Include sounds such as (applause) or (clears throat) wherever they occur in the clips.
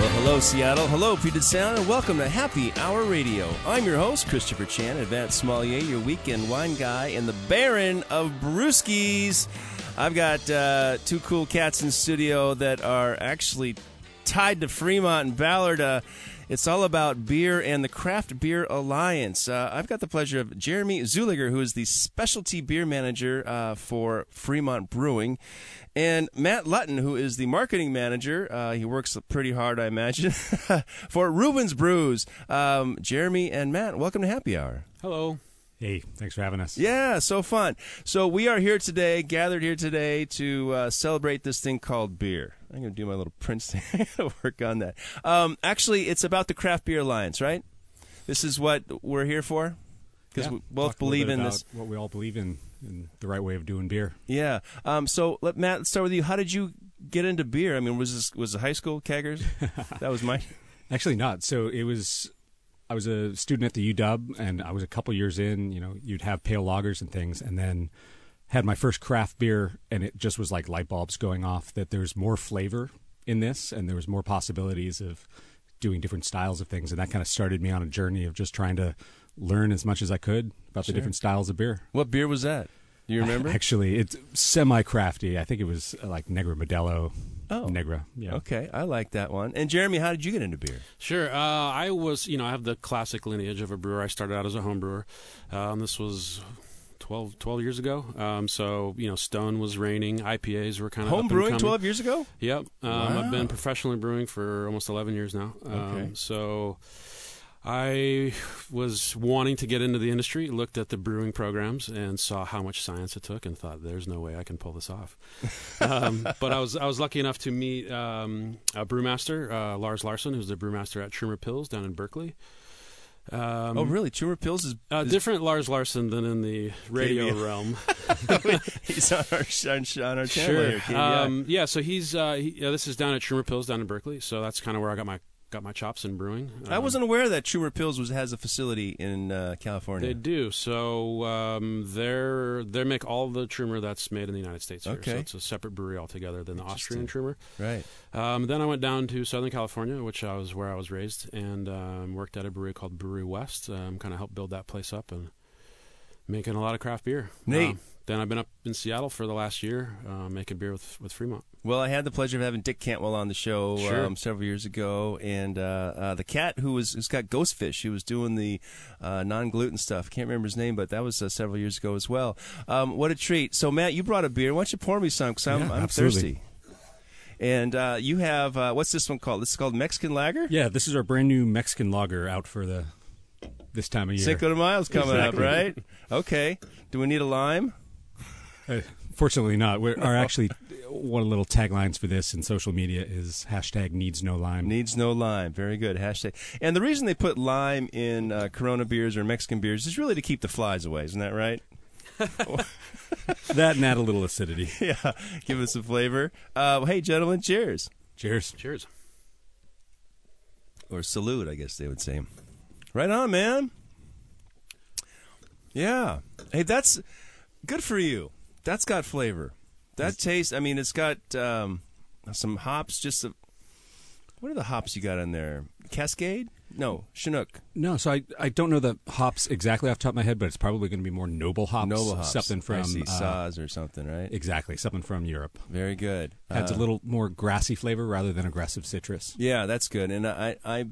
Well, hello, Seattle. Hello, Puget Sound, and welcome to Happy Hour Radio. I'm your host, Christopher Chan, advanced sommelier, your weekend wine guy, and the Baron of Brewskis. I've got uh, two cool cats in studio that are actually tied to Fremont and Ballard. Uh, it's all about beer and the Craft Beer Alliance. Uh, I've got the pleasure of Jeremy Zuliger, who is the specialty beer manager uh, for Fremont Brewing, and Matt Lutton, who is the marketing manager. Uh, he works pretty hard, I imagine, (laughs) for Reuben's Brews. Um, Jeremy and Matt, welcome to Happy Hour. Hello. Hey, thanks for having us. Yeah, so fun. So we are here today, gathered here today to uh, celebrate this thing called beer. I'm going to do my little Prince thing. I'm going to work on that. Um, actually, it's about the Craft Beer Alliance, right? This is what we're here for? Because Yeah, we both talk a believe bit in about this. What we all believe in, in the right way of doing beer. Yeah. Um, so, let, Matt, let's start with you. How did you get into beer? I mean, was this was it high school keggers? (laughs) that was my. Actually, not. So it was. I was a student at the UW, and I was a couple years in. You know, you'd have pale lagers and things, and then had my first craft beer, and it just was like light bulbs going off that there's more flavor in this, and there was more possibilities of doing different styles of things, and that kind of started me on a journey of just trying to learn as much as I could about the different styles of beer. What beer was that? Do you (laughs) remember? Actually, it's semi crafty. I think it was uh, like Negra Modelo. Oh. Negra. Yeah. Okay, I like that one. And Jeremy, how did you get into beer? Sure. Uh, I was, you know, I have the classic lineage of a brewer. I started out as a home brewer. Um, this was 12, 12 years ago. Um, so, you know, Stone was reigning. IPAs were kind of Home brewing 12 years ago? Yep. Um, Wow. I've been professionally brewing for almost 11 years now. Um, Okay. So I was wanting to get into the industry, looked at the brewing programs, and saw how much science it took, and thought, "There's no way I can pull this off." (laughs) um, but I was I was lucky enough to meet um, a brewmaster, uh, Lars Larson, who's the brewmaster at Trumer Pils down in Berkeley. Um, oh, really? Trumer Pils is, uh, is different Lars Larson than in the radio KBO. realm. (laughs) he's on our, on, on our channel Sure. Um, yeah. So he's uh, he, yeah, this is down at Trumer Pils down in Berkeley. So that's kind of where I got my got my chops in brewing. I Um, wasn't aware that Trumer Pils was has a facility in uh, California. They do. So um, they're they make all the Trumer that's made in the United States. Here. Okay. So it's a separate brewery altogether than the Austrian Trumer. Right. Um, then I went down to Southern California, which I was where I was raised, and um, worked at a brewery called Brewery West. Um, kind of helped build that place up and making a lot of craft beer. Neat. Um, then I've been up in Seattle for the last year, uh, making beer with with Fremont. Well, I had the pleasure of having Dick Cantwell on the show Sure. um, several years ago, and uh, uh, the cat who was who's got Ghostfish, who was doing the uh, non gluten stuff. Can't remember his name, but that was uh, several years ago as well. Um, what a treat! So, Matt, you brought a beer. Why don't you pour me some? Because I'm, Yeah, I'm thirsty. And uh, you have uh, what's this one called? This is called Mexican Lager. Yeah, this is our brand new Mexican lager out for the this time of year. Cinco de Mayo's coming Exactly. up, right? (laughs) Okay. Do we need a lime? Uh, fortunately, not. We're, our actually one of the little taglines for this in social media is hashtag needs no lime. Needs no lime. Very good. Hashtag. And the reason they put lime in uh, Corona beers or Mexican beers is really to keep the flies away. Isn't that right? (laughs) that and add a little acidity. (laughs) yeah. Give us some flavor. Uh, hey, gentlemen, cheers. Cheers. Cheers. Or salute, I guess they would say. Right on, man. Yeah. Hey, that's good for you. That's got flavor. That taste, I mean, it's got um, some hops, just a, what are the hops you got in there? Cascade? No, Chinook. No, so I, I don't know the hops exactly off the top of my head, but it's probably going to be more noble hops. Noble hops. Something I from see, uh, Saaz or something, right? exactly something from Europe. Very good. Adds Uh, a little more grassy flavor rather than aggressive citrus. Yeah, that's good. And I, I,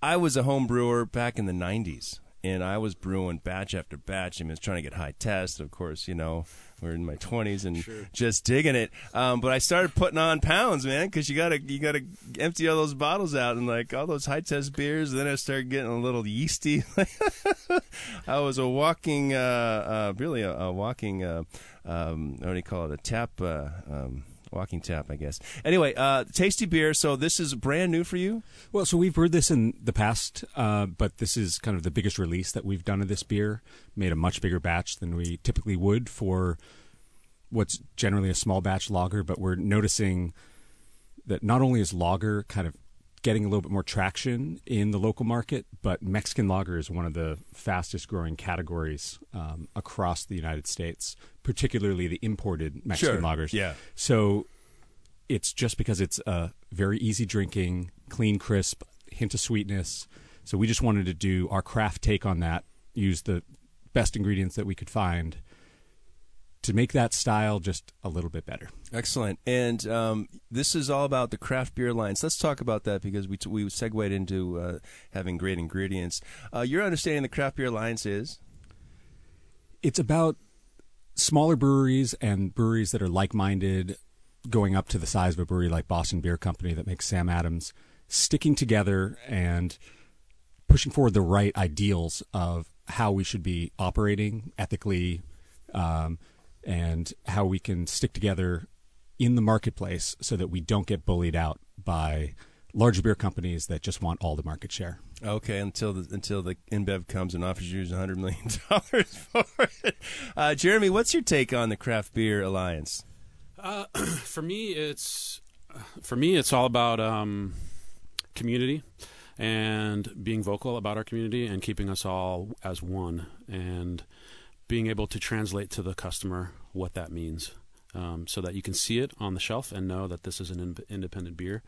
I was a home brewer back in the '90s, and I was brewing batch after batch. I mean, I was trying to get high test. Of course, you know, we're in my 20s and just digging it. Um, but I started putting on pounds, man, because you gotta, you gotta empty all those bottles out and like all those high test beers. then I started getting a little yeasty. (laughs) I was a walking, uh, uh, really a, a walking. Uh, um, what do you call it? A tap. Uh, um, walking tap, I guess. Anyway, uh, tasty beer. So this is brand new for you. Well, so we've brewed this in the past, uh, but this is kind of the biggest release that we've done of this beer. Made a much bigger batch than we typically would for what's generally a small batch lager, but we're noticing that not only is lager kind of getting a little bit more traction in the local market, but Mexican lager is one of the fastest growing categories um, across the United States, particularly the imported Mexican Sure, lagers. yeah. So it's just because it's a very easy drinking, clean, crisp, hint of sweetness. So we just wanted to do our craft take on that, use the best ingredients that we could find to make that style just a little bit better. Excellent. And um, this is all about the Craft Beer Alliance. Let's talk about that because we, t- we segued into uh, having great ingredients. Uh, your understanding of the Craft Beer Alliance is? It's about smaller breweries and breweries that are like-minded going up to the size of a brewery like Boston Beer Company that makes Sam Adams sticking together and pushing forward the right ideals of how we should be operating ethically um, and how we can stick together in the marketplace so that we don't get bullied out by large beer companies that just want all the market share. Okay, until the until the InBev comes and offers you hundred million (laughs) dollars for it. Uh, Jeremy, what's your take on the Craft Beer Alliance? Uh, (clears throat) for me, it's for me, it's all about um, community and being vocal about our community and keeping us all as one and being able to translate to the customer what that means, um, so that you can see it on the shelf and know that this is an in- independent beer.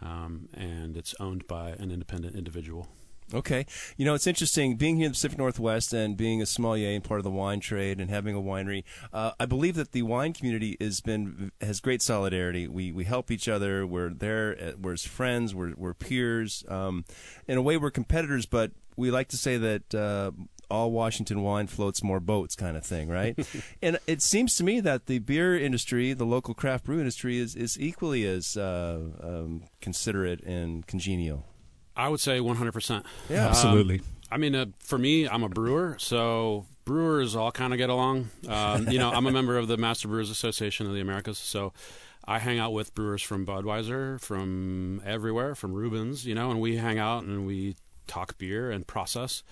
Um, and it's owned by an independent individual. Okay, you know it's interesting being here in the Pacific Northwest and being a sommelier and part of the wine trade and having a winery. Uh, I believe that the wine community has been has great solidarity. We we help each other. We're there. uh, We're as friends. We're we're peers. Um, in a way, we're competitors, but we like to say that. Uh, all Washington wine floats more boats, kind of thing, right? (laughs) and it seems to me that the beer industry, the local craft brew industry, is is equally as uh, um, considerate and congenial. I would say 100%. Yeah. Absolutely. I mean, uh, for me, I'm a brewer, so brewers all kind of get along. Um, you know, I'm a member of the Master Brewers Association of the Americas, so I hang out with brewers from Budweiser, from everywhere, from Reuben's, you know, and we hang out and we talk beer and process.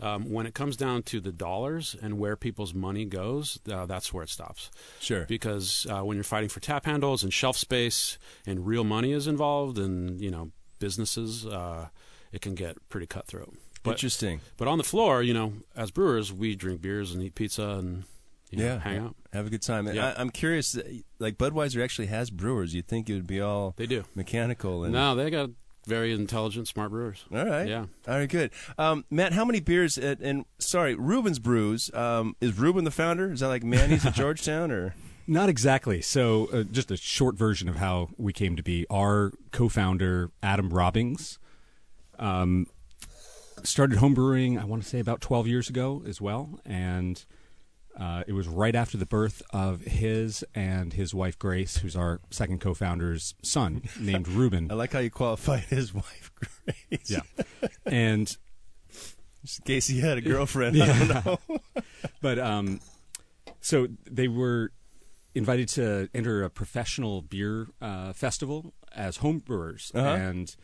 Um, when it comes down to the dollars and where people's money goes, uh, that's where it stops. Sure. Because uh, when you're fighting for tap handles and shelf space, and real money is involved, and you know businesses, uh, it can get pretty cutthroat. But, Interesting. but on the floor, you know, as brewers, we drink beers and eat pizza and you know, yeah, hang out. have a good time. And Yeah. I, I'm curious, like Budweiser actually has brewers. You'd think it would be all They do. mechanical and No, they got very intelligent, smart brewers. All right. Yeah. All right. Good. Um, Matt, how many beers? At, and sorry, Reuben's Brews. Um, is Reuben the founder? Is that like Manny's at (laughs) Georgetown or? Not exactly. So, uh, just a short version of how we came to be. Our co-founder Adam Robbins um, started homebrewing. I want to say about twelve years ago as well, and uh, it was right after the birth of his and his wife Grace, who's our second co-founder's son, (laughs) named Reuben. I like how you qualified his wife, Grace. Yeah, and Just in case he had a girlfriend. I don't know. (laughs) but um, so they were invited to enter a professional beer uh, festival as home brewers, Uh-huh. and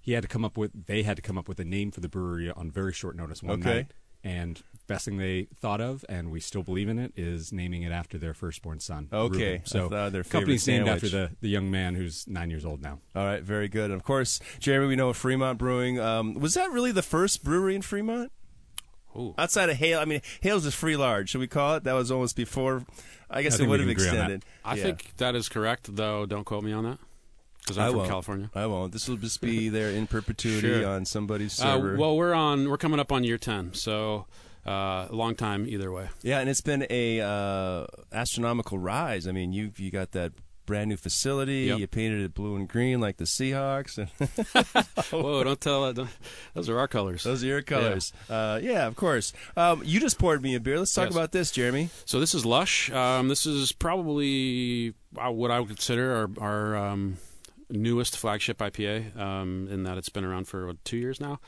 he had to come up with they had to come up with a name for the brewery on very short notice one Okay. night. And best thing they thought of, and we still believe in it, is naming it after their firstborn son. Okay. Reuben. So thought their company's favorite named after the the young man who's nine years old now. All right. Very good. And of course, Jeremy, we know of Fremont Brewing. Um, was that really the first brewery in Fremont? Ooh. Outside of Hale, I mean, Hale's is free large. Should we call it? That was almost before. I guess I it would have can agree on that. extended. I Yeah. think that is correct, though. Don't quote me on that because I'm I from won't. California. I won't. This will just be there in (laughs) perpetuity Sure. on somebody's Uh, server. well, we're on. We're coming up on year ten, so uh, a long time either way. yeah, and it's been a uh, astronomical rise. I mean, you you got that brand new facility. Yep. You painted it blue and green like the Seahawks. (laughs) Whoa! Don't tell that. don't- Those are our colors. those are your colors. Yeah, uh, yeah of course. Um, you just poured me a beer. Let's talk Yes. about this, Jeremy. So this is Lush. Um, this is probably uh, what I would consider our, our um, newest flagship IPA, um, in that it's been around for what, two years now.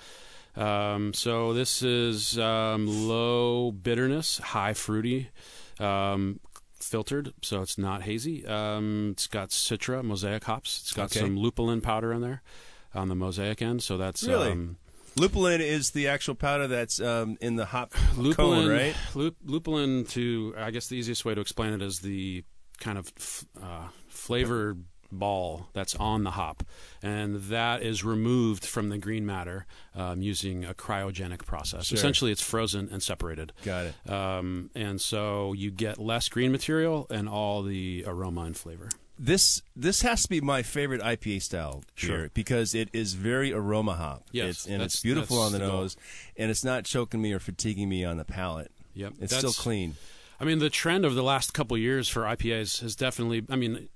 Um, so this is um, low bitterness, high fruity, um, filtered, so it's not hazy. Um, it's got Citra mosaic hops. It's got Okay. some lupulin powder in there on the mosaic end. So that's Really? um, Lupulin is the actual powder that's um, in the hop (sighs) lupulin. cone, right? Lup, lupulin. To I guess the easiest way to explain it is the kind of f- uh, flavor ball that's on the hop, and that is removed from the green matter um, using a cryogenic process. Sure. Essentially, it's frozen and separated. Got it. Um, and so you get less green material and all the aroma and flavor. This this has to be my favorite IPA style beer because it is very aroma hop. Yes, it's, and it's beautiful on the, the goal. nose, and it's not choking me or fatiguing me on the palate. Yep, It's That's- still clean. I mean, the trend of the last couple of years for IPAs has definitely. I mean,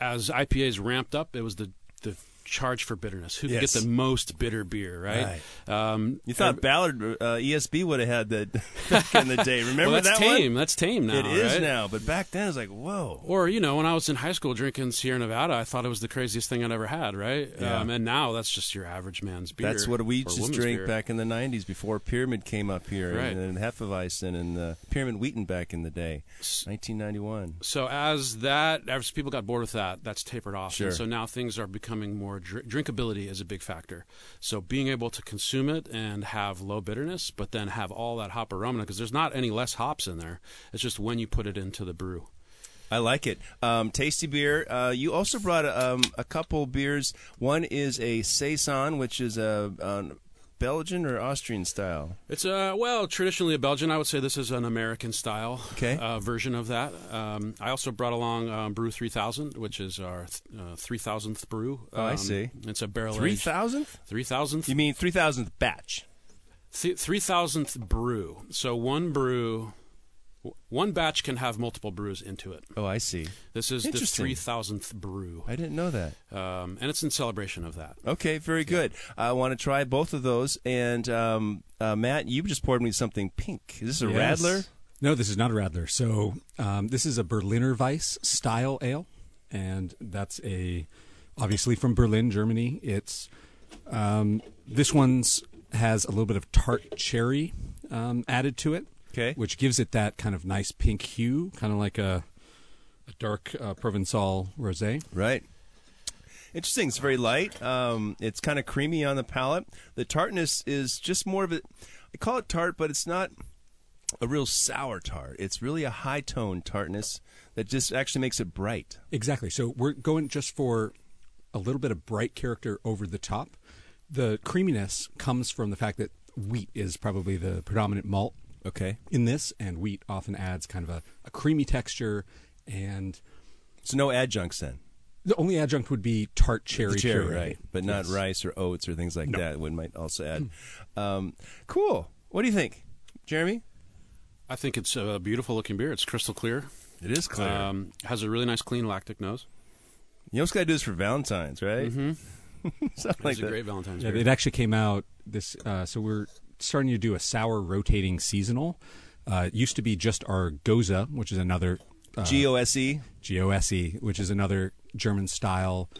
as IPAs ramped up, it was the the charge for bitterness. Who Yes. get the most bitter beer, right? Um, You thought Ballard uh, ESB would have had that (laughs) back in the day. (laughs) Remember well, that's that tame. one? That's tame now. it is right? now, but back then it was like, whoa. Or you know, when I was in high school drinking Sierra Nevada, I thought it was the craziest thing I'd ever had, right? Yeah. Um, and now that's just your average man's beer. That's what we just drank beer. back in the '90s before Pyramid came up here, Right. and, and Hefeweizen and uh, Pyramid Wheaten back in the day, 1991. So as that, as people got bored with that, that's tapered off. Sure. And so now things are becoming more dr- drinkability is a big factor. So being able to consume it and have low bitterness, but then have all that hop aroma because there's not any less hops in there. It's just when you put it into the brew. I like it. Um, tasty beer. Uh, you also brought um, a couple beers. One is a saison, which is a, a Belgian or Austrian style. It's uh well traditionally a Belgian. I would say this is an American style Okay. uh, version of that. Um, I also brought along um, Brew 3000, which is our uh, 3000th brew. Oh, I Um, see. It's a barrel Three thousandth? 3000th. You mean three thousandth batch? Three thousandth brew. So one brew, one batch can have multiple brews into it. Oh, I see. This is the three thousandth brew, I didn't know that. um, and it's in celebration of that. Okay, very good. I want to try both of those. And um, uh, Matt, you just poured me something pink. Is this a Yes. Radler? No, this is not a Radler. So um, this is a Berliner Weiss style ale, and that's a obviously from Berlin, Germany. It's um, this one's has a little bit of tart cherry um, added to it, Okay. which gives it that kind of nice pink hue, kind of like a, a dark uh, Provençal rosé. Right. Interesting. It's very light. Um, it's kind of creamy on the palate. The tartness is just more of a. I call it tart, but it's not a real sour tart. It's really a high tone tartness that just actually makes it bright. Exactly. So we're going just for a little bit of bright character over the top. The creaminess comes from the fact that wheat is probably the predominant malt Okay. in this, and wheat often adds kind of a, a creamy texture. And So no adjuncts then. the only adjunct would be tart cherry, The cherry, puree. right? But not Yes. rice or oats or things like No. that. One might also add. Um, cool. What do you think, Jeremy? I think it's a beautiful looking beer. It's crystal clear. It is clear. Um, has a really nice clean lactic nose. you know what's got to do this for Valentine's, right? Mm-hmm. (laughs) Something like it's a that. great Valentine's Yeah, beer. it actually came out this. Uh, so we're starting to do a sour rotating seasonal. Uh, it used to be just our Gose, which is another uh, G O S E. Which is another German style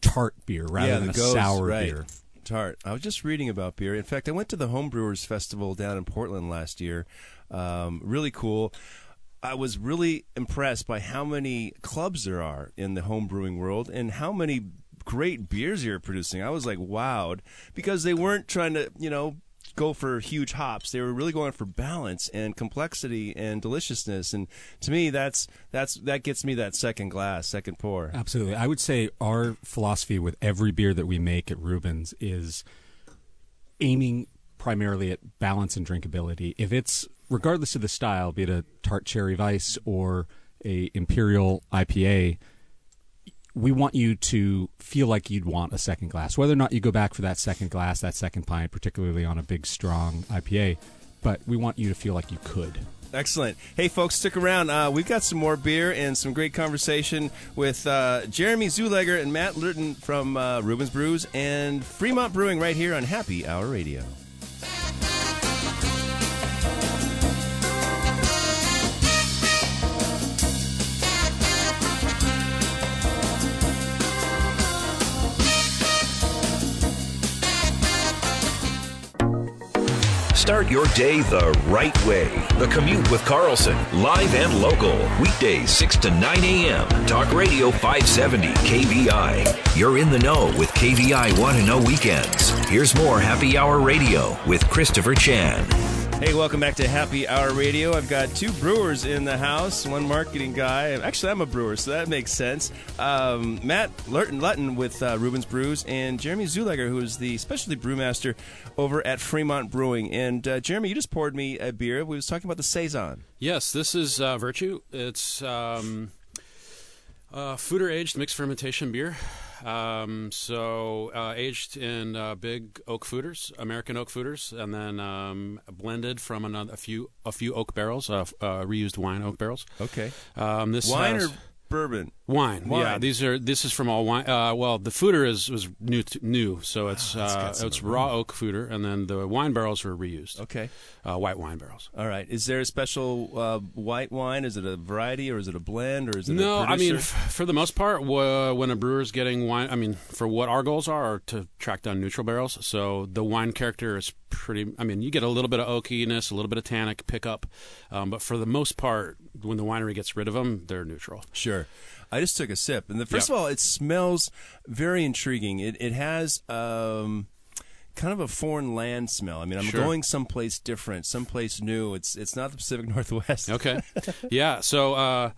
tart beer rather yeah, than a Goes, sour right. beer. Tart. I was just reading about beer. In fact, I went to the Homebrewers Festival down in Portland last year. Um, really cool. I was really impressed by how many clubs there are in the home brewing world and how many great beers you're producing. I was like wowed because they weren't trying to, you know, go for huge hops. They were really going for balance and complexity and deliciousness. And to me, that's that's that gets me that second glass, second pour. Absolutely. I would say our philosophy with every beer that we make at Reuben's is aiming primarily at balance and drinkability. If it's regardless of the style, be it a tart cherry Weiss or a imperial IPA, we want you to feel like you'd want a second glass. Whether or not you go back for that second glass, that second pint, particularly on a big strong IPA, but we want you to feel like you could. Excellent. Hey, folks, stick around. Uh, we've got some more beer and some great conversation with uh, Jeremy Zulegger and Matt Lurton from uh, Reuben's Brews and Fremont Brewing right here on Happy Hour Radio. Start your day the right way. The Commute with Carlson, live and local. Weekdays 6 to 9 a.m. Talk Radio 570 KVI. You're in the know with KVI Want to oh Know Weekends. Here's more Happy Hour Radio with Christopher Chan. Hey, welcome back to Happy Hour Radio. I've got two brewers in the house, one marketing guy. Actually, I'm a brewer, so that makes sense. Um, Matt Lurton Lutton with uh, Reuben's Brews, and Jeremy Zulegger, who is the specialty brewmaster over at Fremont Brewing. And uh, Jeremy, you just poured me a beer. We was talking about the saison. Yes, this is uh, Virtue. It's um, uh, foeder aged mixed fermentation beer. Um, so uh, aged in uh, big oak foeders, American oak foeders, and then um, blended from another, a few a few oak barrels, uh, uh reused wine oak barrels. Okay. Um, this wine has, or bourbon. Wine. Wine. Yeah, these are this is from all wine. Uh, well, the foeder is was new to, new, so it's Oh, uh, it's raw oak foeder, and then the wine barrels were reused. Okay. Uh, white wine barrels. All right. Is there a special uh, white wine? Is it a variety, or is it a blend, or is it No, a I mean, f- for the most part, w- when a brewer's getting wine, I mean, for what our goals are, are to track down neutral barrels. So the wine character is pretty. I mean, you get a little bit of oakiness, a little bit of tannic pickup, um, but for the most part, when the winery gets rid of them, they're neutral. Sure. I just took a sip, and the first of all, it smells very intriguing. It it has um, kind of a foreign land smell. I mean, I'm Sure. going someplace different, someplace new. It's it's not the Pacific (laughs) Northwest. Okay, yeah. So uh,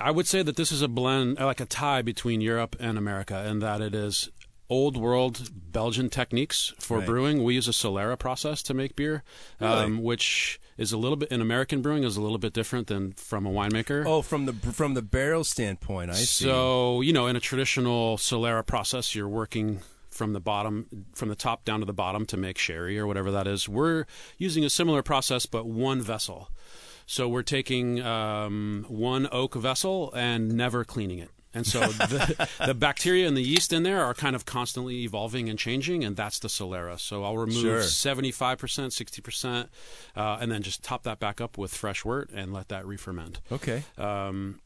I would say that this is a blend, like a tie between Europe and America, in that it is old world Belgian techniques for Right. brewing. We use a Solera process to make beer, um, which is a little bit in American brewing is a little bit different than from a winemaker. Oh, from the from the barrel standpoint, I see. So you know, in a traditional Solera process, you're working from the bottom, from the top down to the bottom to make sherry or whatever that is. We're using a similar process, but one vessel. So we're taking um, one oak vessel and never cleaning it. And so the, (laughs) the bacteria and the yeast in there are kind of constantly evolving and changing, and that's the Solera. So I'll remove Sure. 75%, 60%, uh, and then just top that back up with fresh wort and let that re-ferment. okay. Um,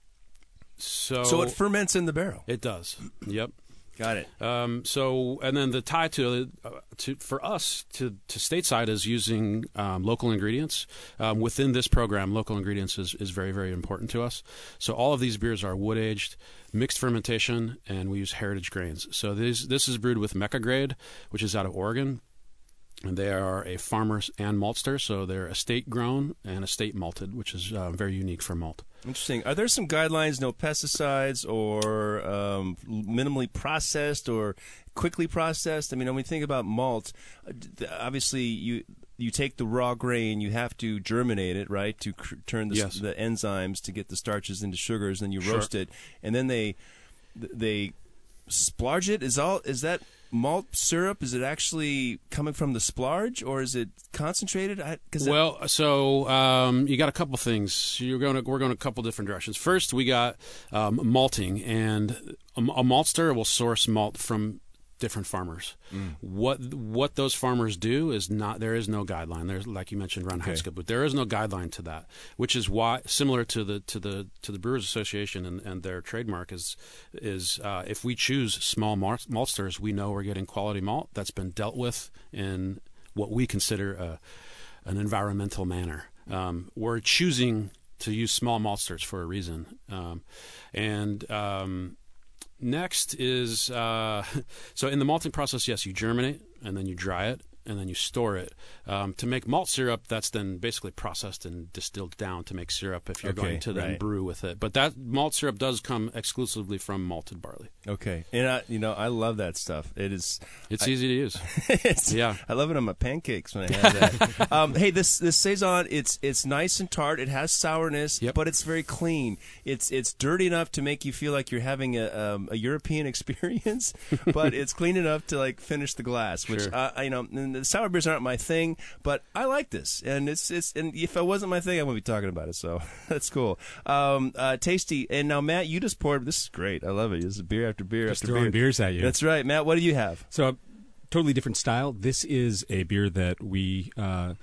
so So it ferments in the barrel. it does. Yep. Got it. Um, so, and then the tie to, uh, to for us to, to stateside is using um, local ingredients. Um, within this program, local ingredients is, is very, very important to us. So, all of these beers are wood aged, mixed fermentation, and we use heritage grains. So, these, this is brewed with Mecca Grade, which is out of Oregon. And they are a farmer and maltster, so they're estate grown and estate malted, which is uh, very unique for malt. Interesting. Are there some guidelines? No pesticides or um, minimally processed or quickly processed. I mean, when we think about malt, uh, obviously you you take the raw grain, you have to germinate it, right, to cr- turn the, Yes. the enzymes to get the starches into sugars. Then you Sure. roast it, and then they they sparge it. Is all is that malt syrup? Is it actually coming from the sparge, or is it concentrated? I, cause Well, so um, you got a couple things. You're going to we're going a couple different directions. First, we got um, malting, and a, a maltster will source malt from different farmers. What what those farmers do is not there is no guideline. There's like you mentioned, Ron Okay. But there is no guideline to that, which is why similar to the to the to the Brewers Association and, and their trademark is is uh, if we choose small malt, maltsters, we know we're getting quality malt that's been dealt with in what we consider a an environmental manner. Um, we're choosing to use small maltsters for a reason. Um, and um, next is uh, (laughs) so in the malting process, yes, you germinate and then you dry it and then you store it um, to make malt syrup. That's then basically processed and distilled down to make syrup. If you're Okay, going to then right. brew with it, but that malt syrup does come exclusively from malted barley. okay, and I, you know I love that stuff. It is It's easy to use. (laughs) It's- Yeah. I love it on my pancakes when I have (laughs) that. um, hey, this this saison, it's it's nice and tart. It has sourness, Yep. but it's very clean. It's it's dirty enough to make you feel like you're having a um, a European (laughs) experience, but it's clean enough to like finish the glass. Which Sure. I- you know, the sour beers aren't my thing, but I like this, and it's it's and if it wasn't my thing, I wouldn't be talking about it. So (laughs) that's cool. Um, uh, tasty. And now, Matt, you just poured. This is great. I love it. This is beer after beer Just after throwing beer. beers at you. That's right, Matt. What do you have? So, a totally different style. This is a beer that we uh,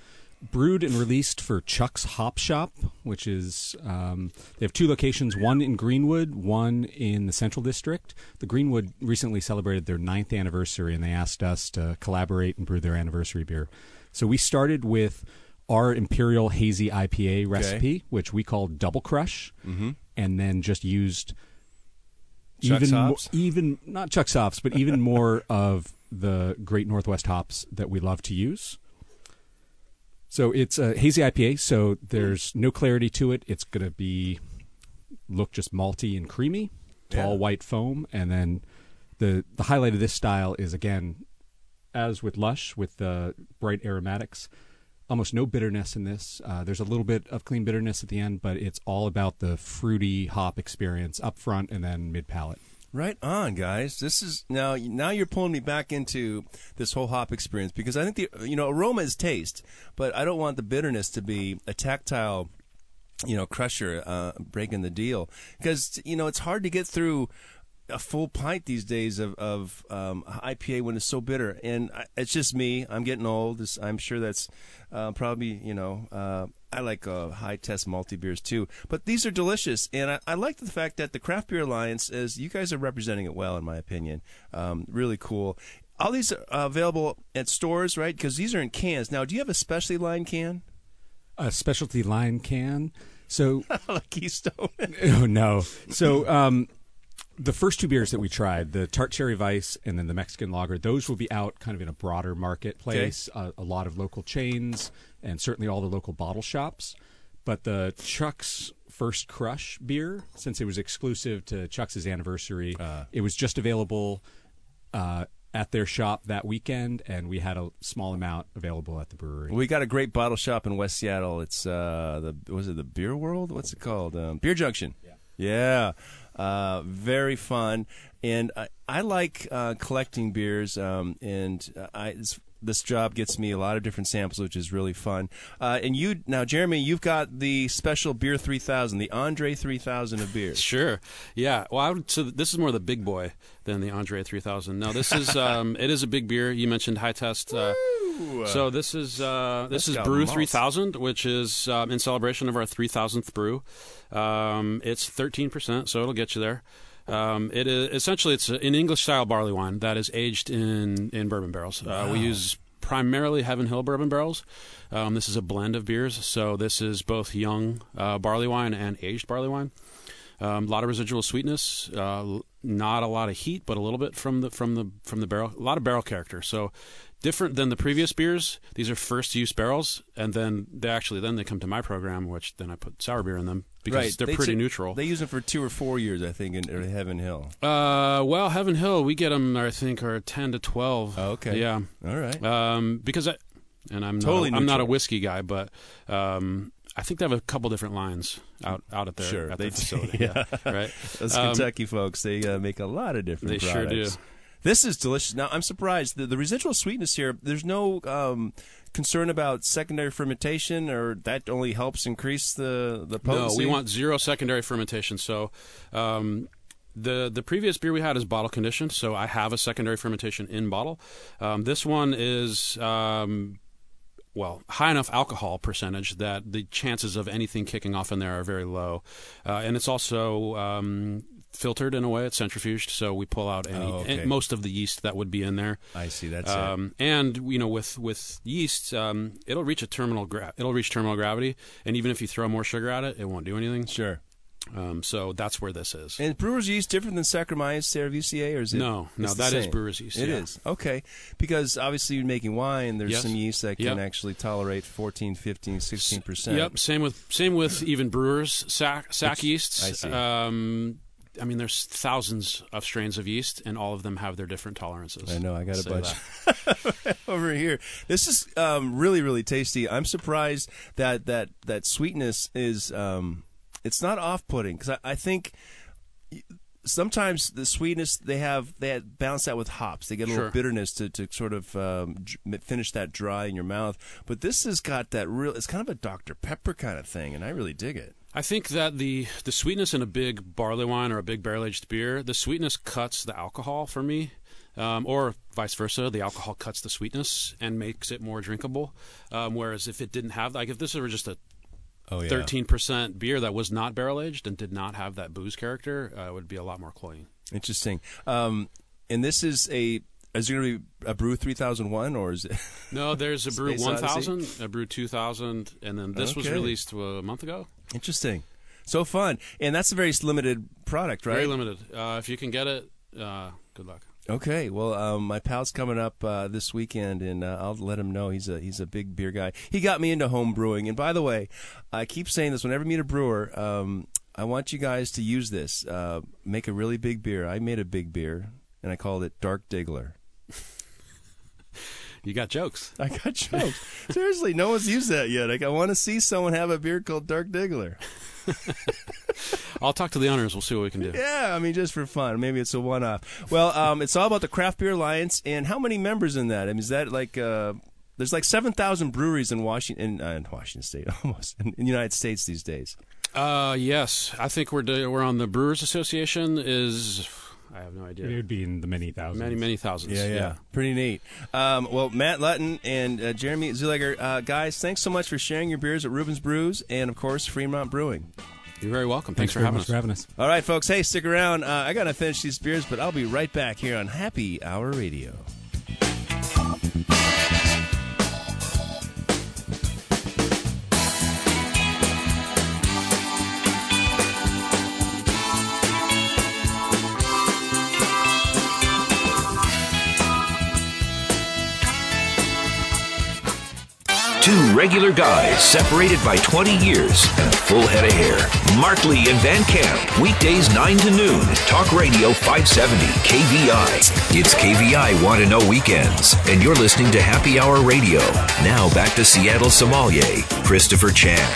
brewed and released for Chuck's Hop Shop, which is um, they have two locations: one in Greenwood, one in the Central District. The Greenwood recently celebrated their ninth anniversary, and they asked us to collaborate and brew their anniversary beer. So we started with our Imperial Hazy IPA recipe, which we called Double Crush, Mm-hmm. and then just used Chuck's even mo- even not Chuck's hops, but even more of the Great Northwest hops that we love to use. So it's a hazy IPA, so there's no clarity to it. It's going to be look just malty and creamy, tall Yeah. white foam, and then the the highlight of this style is again, as with Lush, with the bright aromatics. Almost no bitterness in this. Uh, there's a little bit of clean bitterness at the end, but it's all about the fruity hop experience up front and then mid palate. Right on, guys. This is now. Now you're pulling me back into this whole hop experience because I think the you know aroma is taste, but I don't want the bitterness to be a tactile, you know, crusher uh, breaking the deal because you know it's hard to get through a full pint these days of of um, IPA when it's so bitter, and I, it's just me. I'm getting old. I'm sure that's uh, probably you know. Uh, I like uh, high test multi beers too, but these are delicious, and I, I like the fact that the Craft Beer Alliance is you guys are representing it well, in my opinion. Um, really cool. All these are available at stores, right? Because these are in cans. Now, do you have a specialty line can? A specialty line can. So (laughs) like Keystone. (laughs) oh no. So um, the first two beers that we tried, the tart cherry Weiss and then the Mexican lager, those will be out kind of in a broader marketplace. Uh, a lot of local chains and certainly all the local bottle shops. But the Chuck's First Crush beer, since it was exclusive to Chuck's anniversary, it was just available uh, at their shop that weekend, and we had a small amount available at the brewery. We got a great bottle shop in West Seattle. It's uh, the was it the Beer World? What's it called? Um, Beer Junction. Yeah. Yeah. Uh, very fun, and I, I like uh, collecting beers. Um, and I this, job gets me a lot of different samples, which is really fun. Uh, and you now, Jeremy, you've got the special Beer 3000, the Andre 3000 of beers. Sure. Yeah. Well, I would, so this is more the big boy than the Andre 3000. No, this is (laughs) um, it is a big beer. You mentioned high test. Uh, so this is uh, this That's is Brew 3000, which is um, in celebration of our 3000th brew. Um, it's 13%, so it'll get you there. Um, it is essentially it's an English style barley wine that is aged in in bourbon barrels. Uh, we use primarily Heaven Hill bourbon barrels. Um, this is a blend of beers, so this is both young uh, barley wine and aged barley wine. Um, a lot of residual sweetness, uh, not a lot of heat, but a little bit from the from the from the barrel. A lot of barrel character. So different than the previous beers. These are first use barrels, and then they actually then they come to my program, which then I put sour beer in them because right. they're They pretty took- neutral. They use them for two or four years, I think, in, Heaven Hill. uh, well, Heaven Hill, we get them. I think are ten to twelve. Oh, okay. Yeah. All right. Um, because I, and I'm Totally not a, I'm not a whiskey guy, but um, I think they have a couple different lines out out at their Sure, at they their do, (laughs) facility. yeah. right. Those Um, Kentucky folks, they uh, make a lot of different They sure do. This is delicious. Now, I'm surprised. The, the residual sweetness here, there's no um, concern about secondary fermentation, or that only helps increase the, the No, we want zero secondary fermentation. So, um, the the previous beer we had is bottle conditioned, so I have a secondary fermentation in bottle. Um, this one is. Um, well, high enough alcohol percentage that the chances of anything kicking off in there are very low, uh, and it's also um, filtered in a way. It's centrifuged, so we pull out any Oh, okay. most of the yeast that would be in there. I see. That's it. Um, and you know, with with yeast, um, it'll reach a terminal gra- it'll reach terminal gravity, and even if you throw more sugar at it, it won't do anything. Sure. Um, so that's where this is. And brewer's yeast different than Saccharomyces cerevisiae, or is it? No, no, that is brewer's yeast, It yeah. is okay because obviously you're making wine. There's Yes. some yeast that can Yep. actually tolerate 14, 15, 16 percent. Yep. Same with same with even brewers sack sack yeasts. I see. Um, I mean, there's thousands of strains of yeast, and all of them have their different tolerances. I know. I got a bunch (laughs) over here. This is um, really, really tasty. I'm surprised that that that sweetness is. Um, it's not off-putting because I, I think sometimes the sweetness they have they have balance that with hops. They get a little bitterness to, to sort of um, finish that dry in your mouth. But this has got that real. It's kind of a Dr Pepper kind of thing, and I really dig it. I think that the the sweetness in a big barley wine or a big barrel aged beer, the sweetness cuts the alcohol for me. Um, or vice versa, the alcohol cuts the sweetness and makes it more drinkable. Um, whereas if it didn't have, like if this were just a Oh yeah. thirteen percent beer that was not barrel aged and did not have that booze character, uh, it would be a lot more cloying. Interesting. Um, and this is a. Is there going to be a brew 3001 or is it? No, there's a (laughs) brew Space one Odyssey? thousand, a brew two thousand, and then this was released a month ago. Interesting. So fun. And that's a very limited product, right? Very limited. Uh, if you can get it, uh, good luck. Okay, well, um, my pal's coming up uh, this weekend, and uh, I'll let him know he's a he's a big beer guy. He got me into home brewing, and by the way, I keep saying this whenever I meet a brewer. Um, I want you guys to use this. Uh, make a really big beer. I made a big beer, and I called it Dark Diggler. You got jokes. I got jokes. Seriously, no one's used that yet. Like, I want to see someone have a beer called Dark Diggler. (laughs) I'll talk to the owners. We'll see what we can do. Yeah, I mean, just for fun. Maybe it's a one-off. Well, um, it's all about the Craft Beer Alliance, and how many members in that? I mean, is that like uh, there's like seven thousand breweries in Washington, in, uh, in Washington State, (laughs) almost in, in the United States these days. Uh, yes, I think we're we're on the Brewers Association. Is I have no idea. It would be in the many thousands. Many many thousands. Yeah, yeah. pretty neat. Um, well, Matt Lutton and uh, Jeremy Zuliger, uh, guys, thanks so much for sharing your beers at Reuben's Brews and of course Fremont Brewing. You're very welcome. Thanks, Thanks, for having us. for having us. All right, folks. Hey, stick around. Uh, I gotta finish these beers, but I'll be right back here on Happy Hour Radio. Regular guys separated by 20 years and a full head of hair. Mark Lee and Van Camp, weekdays 9 to noon. Talk Radio 570 KVI. It's KVI Want to Know Weekends. And you're listening to Happy Hour Radio. Now back to Seattle sommelier, Christopher Chan.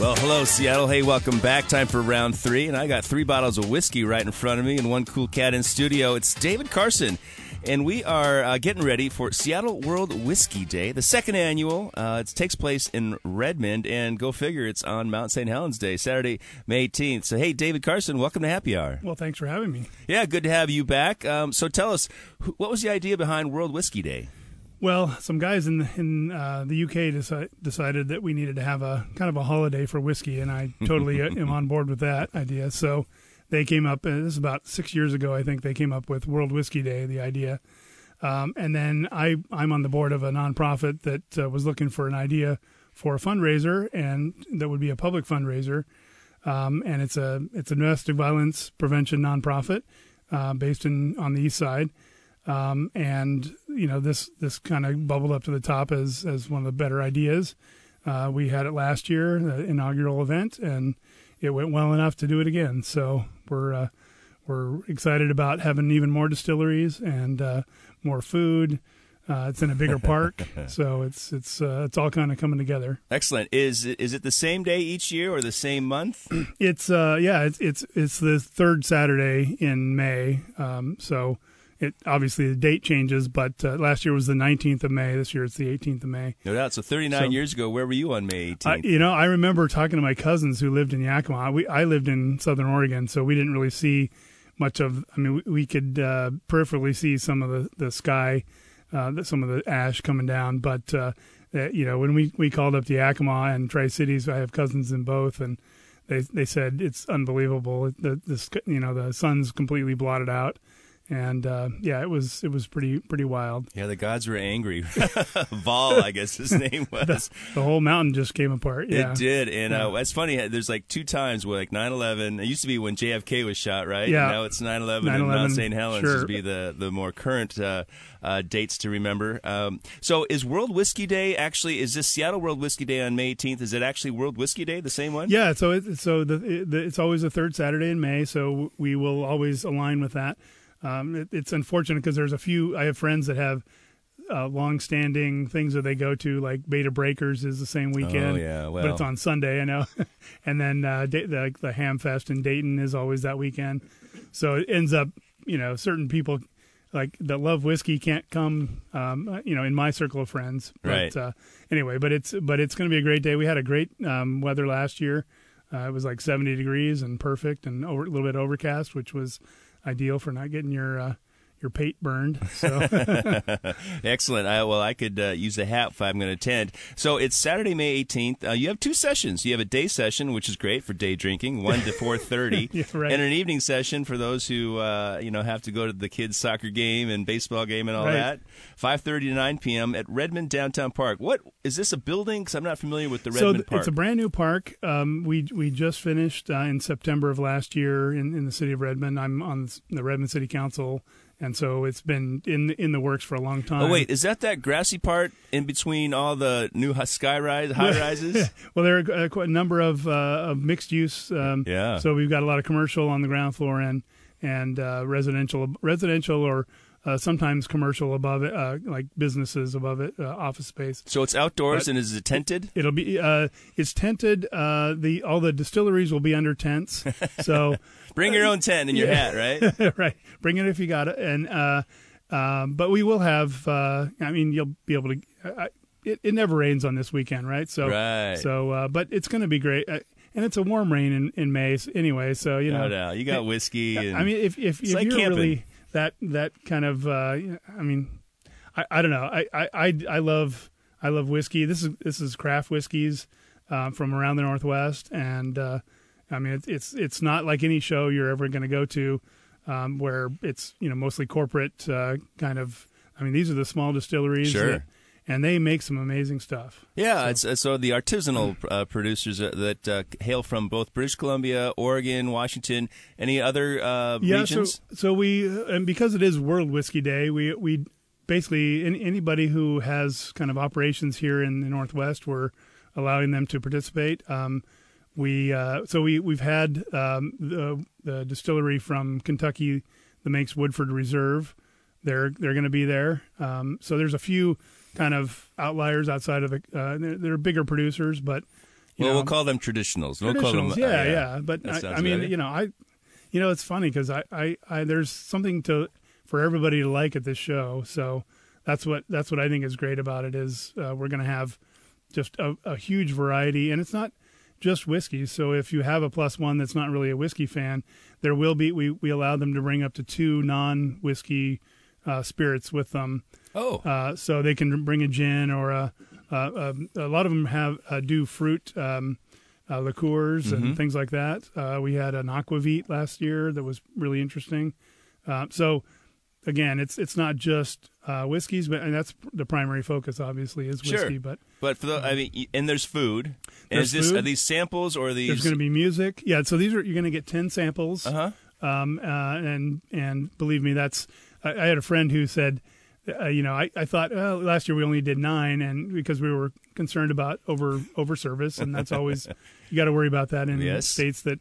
Well, hello, Seattle. Hey, welcome back. Time for round three, and I got three bottles of whiskey right in front of me and one cool cat in studio. It's David Carson, and we are uh, getting ready for Seattle World Whiskey Day, the second annual. Uh, it takes place in Redmond, and go figure, it's on Mount St. Helens Day, Saturday, May 18th. So, hey, David Carson, welcome to Happy Hour. Well, thanks for having me. Yeah, good to have you back. Um, so, tell us, wh- what was the idea behind World Whiskey Day? Well, some guys in in uh, the UK deci- decided that we needed to have a kind of a holiday for whiskey, and I totally (laughs) am on board with that idea. So they came up. Uh, this is about six years ago, I think. They came up with World Whiskey Day, the idea, um, and then I I'm on the board of a nonprofit that uh, was looking for an idea for a fundraiser, and that would be a public fundraiser, um, and it's a it's a domestic violence prevention nonprofit uh, based in on the east side. um, and you know this this kind of bubbled up to the top as as one of the better ideas. Uh, we had it last year, the inaugural event, and it went well enough to do it again. So we're uh, we're excited about having even more distilleries and uh, more food. Uh, it's in a bigger park, (laughs) so it's it's uh, it's all kind of coming together. Excellent. Is it, is it the same day each year or the same month? (clears throat) It's uh yeah, it's it's it's the third Saturday in May. Um, so it obviously the date changes, but uh, last year was the 19th of May. This year it's the 18th of May. No doubt. So 39 So- years ago, where were you on May 18th? I, you know, I remember talking to my cousins who lived in Yakima. We I lived in Southern Oregon, so we didn't really see much of. I mean, we, we could uh, peripherally see some of the the sky, uh, some of the ash coming down, but. Uh, uh, you know, when we, we called up the Yakima and Tri Cities, I have cousins in both, and they they said it's unbelievable. The the you know the sun's completely blotted out, and uh, yeah, it was it was pretty pretty wild. yeah, the gods were angry. (laughs) Vol, I guess his (laughs) name was. The whole mountain just came apart. Yeah, It did, and uh, it's funny. There's like two times where like 9/11. It used to be when JFK was shot, right? Yeah. And now it's 9/11 and 9/11, Mount St. Helens sure. to be the the more current uh, uh, dates to remember. Um, so is World Whiskey Day actually? Is this Seattle World Whiskey Day on May 18th? Is it actually World Whiskey Day, the same one? Yeah, so it, so the, it, the it's always the third Saturday in May, so we will always align with that. Um, it, it's unfortunate because there's a few. I have friends that have uh, long-standing things that they go to, like Bay to Breakers is the same weekend. Oh, yeah, well, but it's on Sunday, I know. (laughs) and then uh, Da- the the Ham Fest in Dayton is always that weekend. So it ends up, you know, certain people like that love whiskey can't come, um, you know, in my circle of friends. But, Right. Uh, anyway, but it's but it's going to be a great day. We had a great um, weather last year. Uh, it was like 70 degrees and perfect, and over, a little bit overcast, which was ideal for not getting your uh, your pate burned. So (laughs) excellent. I, well, I could uh, use a hat if I'm going to attend. So it's Saturday, May 18th. Uh, you have two sessions. You have a day session, which is great for day drinking, one to 4:30, (laughs) Yeah, right. and an evening session for those who uh, you know have to go to the kids' soccer game and baseball game and all Right. that. 5:30 to 9 p.m. at Redmond Downtown Park. What is this a building? Because I'm not familiar with the so Redmond th- Park. it's a brand new park. Um, we we just finished uh, in September of last year in, in the city of Redmond. I'm on the Redmond City Council, and so it's been in in the works for a long time. Oh wait, is that that grassy part in between all the new sky rise, high (laughs) rises? Well, there are uh, quite a number of, uh, of mixed use. Um, Yeah. So we've got a lot of commercial on the ground floor and and uh, residential, residential or uh, sometimes commercial above it, uh, like businesses above it, uh, office space. So it's outdoors But- and is it tented? It'll be uh, it's tented. Uh, the all the distilleries will be under tents. (laughs) So Bring your own tent and your hat, right? (laughs) right, bring it if you got it. And uh, um, but we will have. Uh, I mean, you'll be able to. I, it, it never rains on this weekend, right? So Right. So, uh, but it's going to be great. Uh, and it's a warm rain in, in May anyway. So you know, No doubt. You got whiskey. And, I mean, if if, if like you're camping. really that that kind of, uh, I mean, I, I don't know. I, I, I, love I love whiskey. This is this is craft whiskeys um, from around the Northwest, and uh, I mean, it's it's it's not like any show you're ever going to go to, um, where it's you know mostly corporate uh, kind of. I mean, these are the small distilleries, Sure. that- and they make some amazing stuff. yeah, it's uh, so the artisanal uh, producers uh, that uh, hail from both British Columbia, Oregon, Washington, any other uh, yeah, regions? so so we and because it is World Whiskey Day, we we basically any, anybody who has kind of operations here in the Northwest, we're allowing them to participate. Um, we uh, so we we've had um, the the distillery from Kentucky that makes Woodford Reserve. They're they're going to be there. Um, so there's a few kind of outliers outside of the. Uh, they're, they're bigger producers, but well, know, we'll call them traditionals. We'll call them. Yeah, uh, yeah, But I, I mean, you know, I, you know, it's funny because I, I, I, there's something to for everybody to like at this show. So that's what that's what I think is great about it is uh, we're going to have just a, a huge variety, and it's not just whiskey. So if you have a plus one that's not really a whiskey fan, there will be we we allow them to bring up to two non whiskey uh, spirits with them. Oh, Uh, so they can bring a gin or a, a, lot of them have uh, do fruit um, uh, liqueurs Mm-hmm. and things like that. Uh, we had an aquavit last year that was really interesting. So again, it's it's not just uh, whiskeys, but and that's the primary focus. Obviously, is Sure. whiskey. But but for the, I mean, and there's food. And There's is this food. are these samples or are these? there's going to be music. Yeah, so these are you're going to get ten samples. Uh huh. um, uh, and and believe me, that's I, I had a friend who said, uh, you know, I, I thought well, last year we only did nine, and because we were concerned about over over service, and that's always (laughs) you got to worry about that in Yes. states that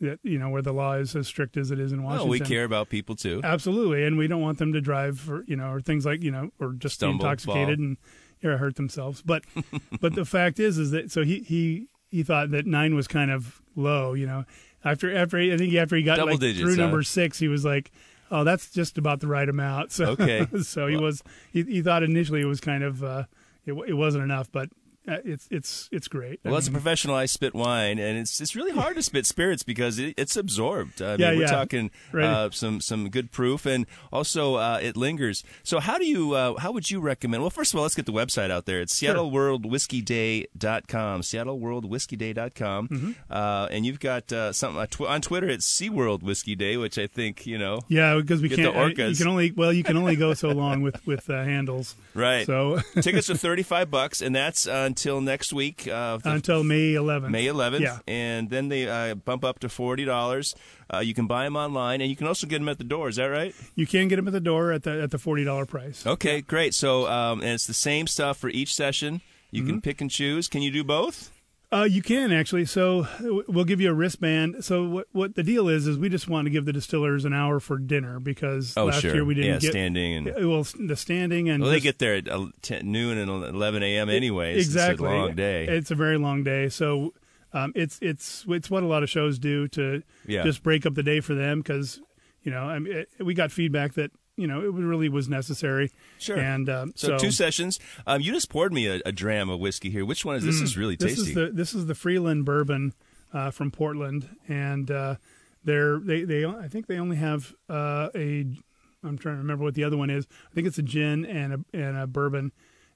that you know where the law is as strict as it is in Washington. Well, we care about people too. absolutely, and we don't want them to drive for you know or things like you know or just be intoxicated fall. and yeah, hurt themselves. But (laughs) but the fact is is that so he he he thought that nine was kind of low, you know. After after I think after he got Double like digits, through huh? number six, he was like, "Oh, that's just about the right amount." (laughs) So Okay. so he was he, he thought initially it was kind of uh, it it wasn't enough, but uh, it's it's it's great. I Well, it's a professional. I spit wine, and it's it's really hard to spit spirits because it, it's absorbed. I mean, Yeah, we're yeah. talking Right. uh, some some good proof, and also uh, it lingers. So, how do you uh, how would you recommend? Well, first of all, let's get the website out there. It's SeattleWorldWhiskeyDay.com. SeattleWorldWhiskeyDay.com, Mm-hmm. uh, and you've got uh, something uh, tw- on Twitter. It's SeaWorld Whiskey Day, which I think you know. yeah, because we can't. uh, You can only well, you can only go so (laughs) long with with uh, handles. Right. So Tickets are (laughs) thirty five bucks, and that's uh, until next week. Uh, until May 11th. May 11th, Yeah. and then they uh, bump up to forty dollars. Uh, you can buy them online, and you can also get them at the door. Is that right? You can get them at the door at the at the forty dollar price. Okay, great. So, um, and it's the same stuff for each session. You Mm-hmm. can pick and choose. Can you do both? Uh, you can actually. So we'll give you a wristband. So what what the deal is is we just want to give the distillers an hour for dinner because Oh, last sure. year we didn't Yeah, get standing and- well the standing and Well, they just- get there at uh, 10, noon and eleven a.m. anyways. exactly it's a long day. It's a very long day. So um, it's it's it's what a lot of shows do to Yeah. just break up the day for them because you know I mean, it, we got feedback that you know it really was necessary. Sure. And um, so, so, two sessions. Um, you just poured me a, a dram of whiskey here. Which one is this? Is really Mm. This tasty. is the this is the Freeland bourbon uh, from Portland, and uh, they're they they I think they only have uh, a I'm trying to remember what the other one is. I think it's a gin and a and a bourbon,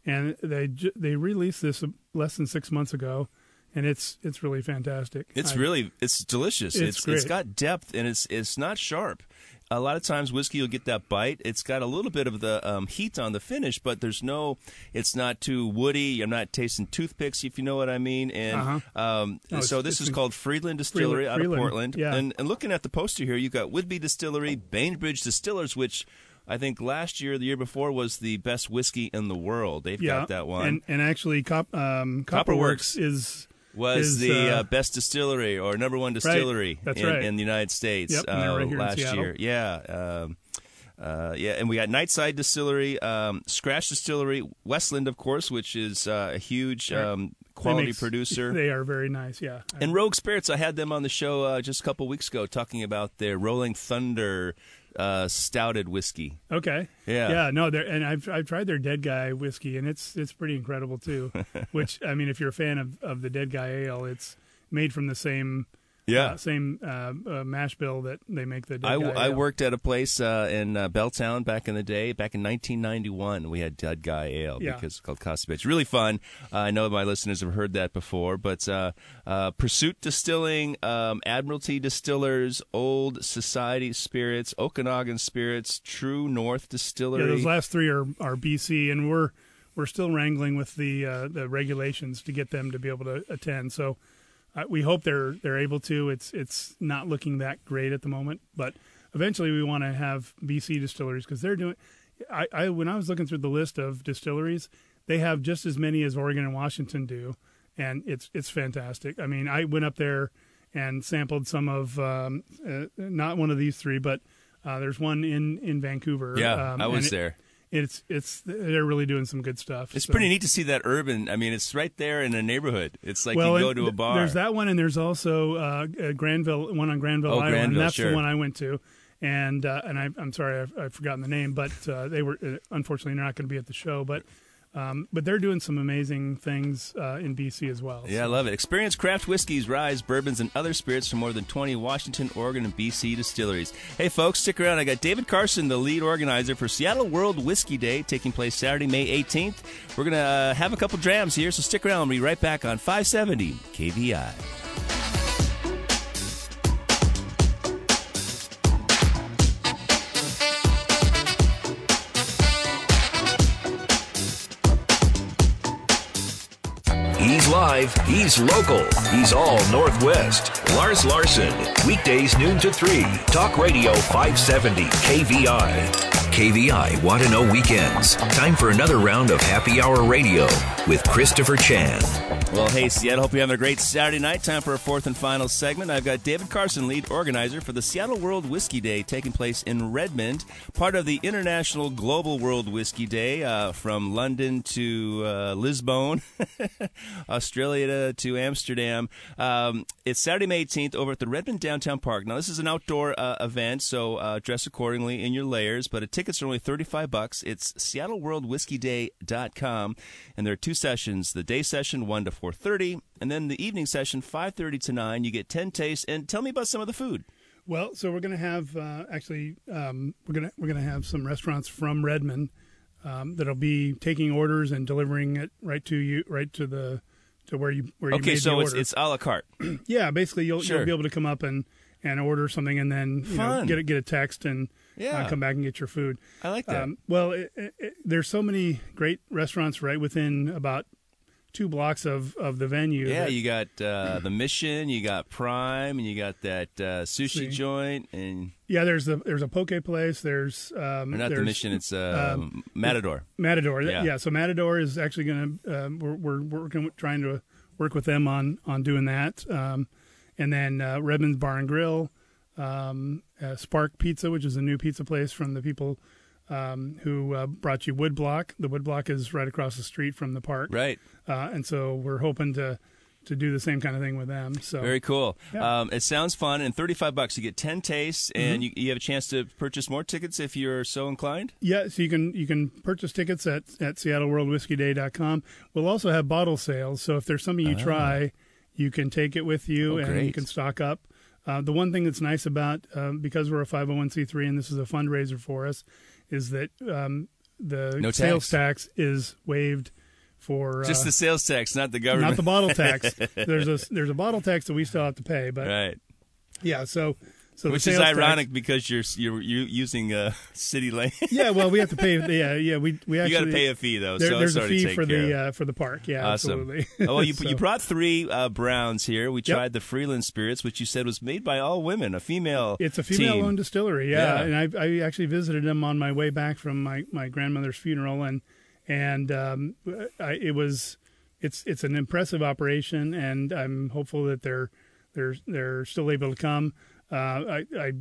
and they they released this less than six months ago, and it's it's really fantastic. It's I- really it's delicious. It's It's it's got depth and it's it's not sharp. A lot of times whiskey you'll get that bite. It's got a little bit of the um, heat on the finish, but there's no. It's not too woody. I'm not tasting toothpicks, if you know what I mean. And Uh-huh. um, No, so this is called Freeland Distillery Freeland- out Freeland, of Portland. yeah. And and looking at the poster here, you've got Whidbey Distillery, Bainbridge Distillers, which. I think last year, the year before, was the best whiskey in the world. They've yeah, got that one. and and actually, Cop, um, Copperworks Copperworks is was is, the uh, uh, best distillery or number one distillery That's in, right. in the United States Yep, uh, right last year. Yeah. Um, uh, yeah, and we got Nightside Distillery, um, Scratch Distillery, Westland, of course, which is uh, a huge um, They quality make- producer. (laughs) They are very nice. Yeah, and Rogue Spirits, I had them on the show uh, just a couple weeks ago talking about their Rolling Thunder uh, stouted whiskey. Okay. Yeah. Yeah. No, they're, and I've I've tried their Dead Guy whiskey, and it's it's pretty incredible too. (laughs) Which I mean, if you're a fan of, of the Dead Guy ale, it's made from the same Yeah. uh, same uh, uh, mash bill that they make the I, I worked at a place uh, in uh, Belltown back in the day. Back in 1991, we had Dead Guy Ale Yeah. because it's called Costa Bitch. Really fun. Uh, I know my listeners have heard that before. But uh, uh, Pursuit Distilling, um, Admiralty Distillers, Old Society Spirits, Okanagan Spirits, True North Distillery. Yeah, those last three are, are BC, and we're we're still wrangling with the uh, the regulations to get them to be able to attend. So uh, we hope they're they're able to. It's it's not looking that great at the moment, but eventually we want to have BC distilleries because they're doing. I, I when I was looking through the list of distilleries, they have just as many as Oregon and Washington do, and it's it's fantastic. I mean, I went up there and sampled some of um, uh, not one of these three, but uh, there's one in in Vancouver. yeah, um, I was it- there. It's it's they're really doing some good stuff. It's So- pretty neat to see that urban. I mean, it's right there in a neighborhood. It's like well, you go it- to a bar. There's that one, and there's also uh, Granville, one on Granville Oh, Island. Granville, That's sure. the one I went to, and uh, and I, I'm sorry I've, I've forgotten the name, but uh, they were uh, unfortunately they're not going to be at the show, but. Um, but they're doing some amazing things uh, in BC as well. Yeah, I love it. Experience craft whiskeys, ryes, bourbons, and other spirits from more than 20 Washington, Oregon, and BC distilleries. Hey, folks, stick around. I got David Carson, the lead organizer for Seattle World Whiskey Day, taking place Saturday, May 18th. We're going to uh, have a couple drams here, so stick around. We'll be right back on 570 KVI. Live, he's local, he's all Northwest. Lars Larson, weekdays noon to 3. Talk Radio 570 KVI. KVI Want to Know Weekends. Time for another round of Happy Hour Radio with Christopher Chan. Well, hey, Seattle, hope you're having a great Saturday night. Time for a fourth and final segment. I've got David Carson, lead organizer for the Seattle World Whiskey Day taking place in Redmond, part of the International Global World Whiskey Day uh, from London to uh, Lisbon, (laughs) Australia to, Amsterdam. Um, it's Saturday, May 18th over at the Redmond Downtown Park. Now, this is an outdoor uh, event, so uh, dress accordingly in your layers, but tickets are only 35 bucks. It's seattleworldwhiskeyday.com, and there are two sessions, the day session 1 to 4.30, and then the evening session 5.30 to 9. You get 10 tastes, and tell me about some of the food. Well, so we're going to have uh, actually um, we're going to we're going to have some restaurants from Redmond um, that'll be taking orders and delivering it right to you, right to the to where you where you Okay, made so the it's, order. it's a la carte. (clears throat) yeah, basically you'll Sure. you'll be able to come up and and order something and then you know get a, get a text and Yeah. uh, come back and get your food. I like that. Um, well, it, it, it, there's so many great restaurants right within about two blocks of, of the venue. yeah, that- you got uh, the Mission, you got Prime, and you got that uh, sushi See. joint, and yeah. There's the there's a poke place. There's um, not the Mission, it's uh, um, Matador. Matador. Yeah. Yeah. So Matador is actually going to um, we're, we're working trying to work with them on on doing that. Um, and then uh, Redmond's Bar and Grill, um, uh, Spark Pizza, which is a new pizza place from the people um, who uh, brought you Woodblock. The Woodblock is right across the street from the park, Right. uh, and so we're hoping to to do the same kind of thing with them. So Very cool. Yeah. Mm-hmm. Um, it sounds fun. And 35 bucks, you get 10 tastes, and you, you have a chance to purchase more tickets if you're so inclined. Yeah, so you can you can purchase tickets at at SeattleWorldWhiskeyDay.com. We'll also have bottle sales, so if there's something you try, you can take it with you Oh, and great. you can stock up. Uh, the one thing that's nice about um, because we're a 501c3 and this is a fundraiser for us is that um, the No sales tax. tax is waived for Just uh, the sales tax, not the government. not the bottle tax. (laughs) there's a there's a bottle tax that we still have to pay, but right. yeah. So so Which is sales tax- ironic because you're you're, you're using uh, (laughs) city lane. yeah, well, we have to pay. (laughs) Yeah, yeah, we we you actually got to pay a fee though. there- so there's a fee for the uh, for the park. Yeah, Awesome. absolutely. oh, well, you, (laughs) So- you brought three uh, browns here. We Yep. tried the Freeland Spirits, which you said was made by all women, a female. It's a female-owned distillery, yeah. Yeah. And I, I actually visited them on my way back from my, my grandmother's funeral, and and um, I, it was it's it's an impressive operation, and I'm hopeful that they're they're they're still able to come. Uh, I, I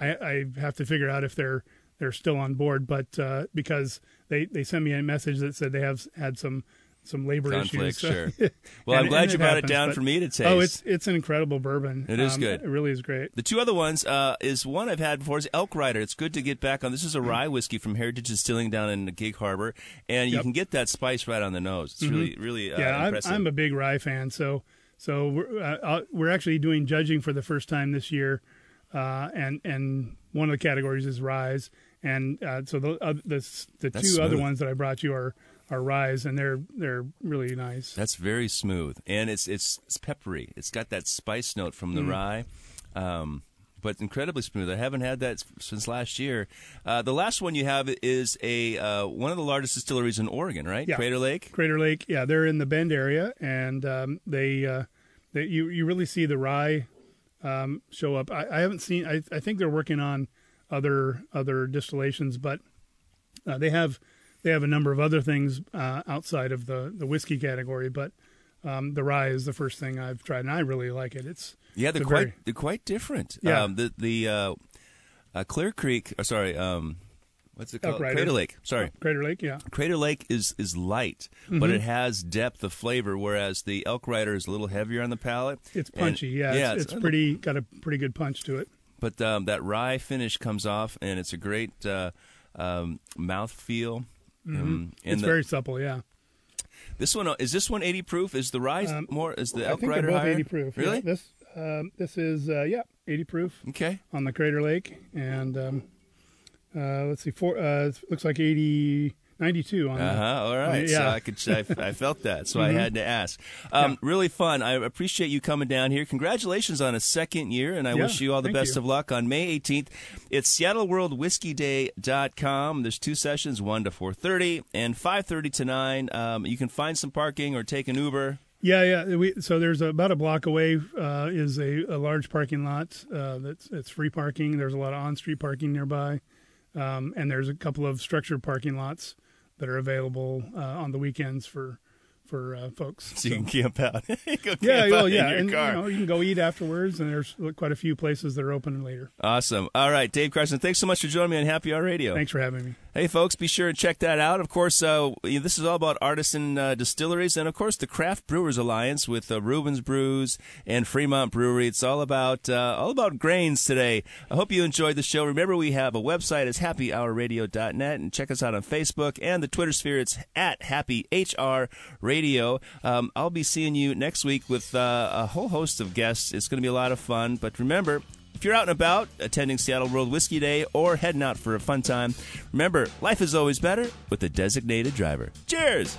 I I have to figure out if they're they're still on board, but uh, because they they sent me a message that said they have had some some labor Conflict, issues. (laughs) so- sure. Well, I'm glad you brought it down but- for me to taste. Oh, it's it's an incredible bourbon. It is Um, good. It really is great. The two other ones uh, is one I've had before is Elk Rider. It's good to get back on. This is a Mm-hmm. rye whiskey from Heritage Distilling down in Gig Harbor, and you Yep. can get that spice right on the nose. It's really, really uh, yeah, I'm. I'm a big rye fan. So, so we're uh, uh, we're actually doing judging for the first time this year, uh, and and one of the categories is ryes, and uh, so the uh, the, the two That's other ones that I brought you are are ryes, and they're they're really nice. That's very smooth, and it's it's, it's peppery. It's got that spice note from the Mm. rye, um, but incredibly smooth. I haven't had that since last year. Uh, the last one you have is a uh, one of the largest distilleries in Oregon, right? Yeah. Crater Lake. Crater Lake, yeah, they're in the Bend area, and um, they uh, they you you really see the rye um, show up. I, I haven't seen. I, I think they're working on other other distillations, but uh, they have they have a number of other things uh, outside of the the whiskey category. But um, the rye is the first thing I've tried, and I really like it. It's Yeah, they're it's quite very- they're quite different. Yeah. Um, the the uh, uh, Clear Creek. Or sorry, um, what's it Elk called? Crater Lake. Sorry. Crater Lake, yeah. Crater Lake is is light, Mm-hmm. but it has depth of flavor, whereas the Elk Rider is a little heavier on the palate. It's And- punchy, yeah. yeah, it's, it's pretty got a pretty good punch to it. But um, that rye finish comes off, and it's a great uh, um, mouth feel. Um, Mm-hmm. It's the- very supple, yeah. this one is this one eighty proof? Is the rye Um, more? Is the I Elk think Rider both higher? 80 proof. Really? Yeah, this um, this is uh, yeah 80 proof. Okay. on the Crater Lake, and um, uh, let's see, four uh, it looks like 80, 92 on Uh the, huh. All right. So yeah. I could. I, I felt that, so Mm-hmm. I had to ask. Um, Really fun. I appreciate you coming down here. Congratulations on a second year, and I Yeah, wish you all the best you. of luck on May 18th. It's SeattleWorldWhiskeyDay.com. There's two sessions, one to 4:30 and 5:30 to 9. Um, you can find some parking or take an Uber. Yeah, yeah. We, so there's about a block away uh, is a, a large parking lot uh, that's it's free parking. There's a lot of on-street parking nearby, um, and there's a couple of structured parking lots that are available uh, on the weekends for for uh, folks. (laughs) So you can camp out. (laughs) Yeah, camp well, out yeah, and car. you know you can go eat afterwards, and there's quite a few places that are open later. Awesome. All right, Dave Carson, thanks so much for joining me on Happy Hour Radio. Thanks for having me. Hey, folks, be sure to check that out. Of course, uh, this is all about artisan uh, distilleries and, of course, the Craft Brewers Alliance with uh, Reuben's Brews and Fremont Brewery. It's all about uh, all about grains today. I hope you enjoyed the show. Remember, we have a website. It's happyhourradio.net. And check us out on Facebook and the Twitter sphere. It's at Happy HR Radio. Um, I'll be seeing you next week with uh, a whole host of guests. It's going to be a lot of fun. But remember, if you're out and about attending Seattle World Whiskey Day or heading out for a fun time, remember, life is always better with a designated driver. Cheers!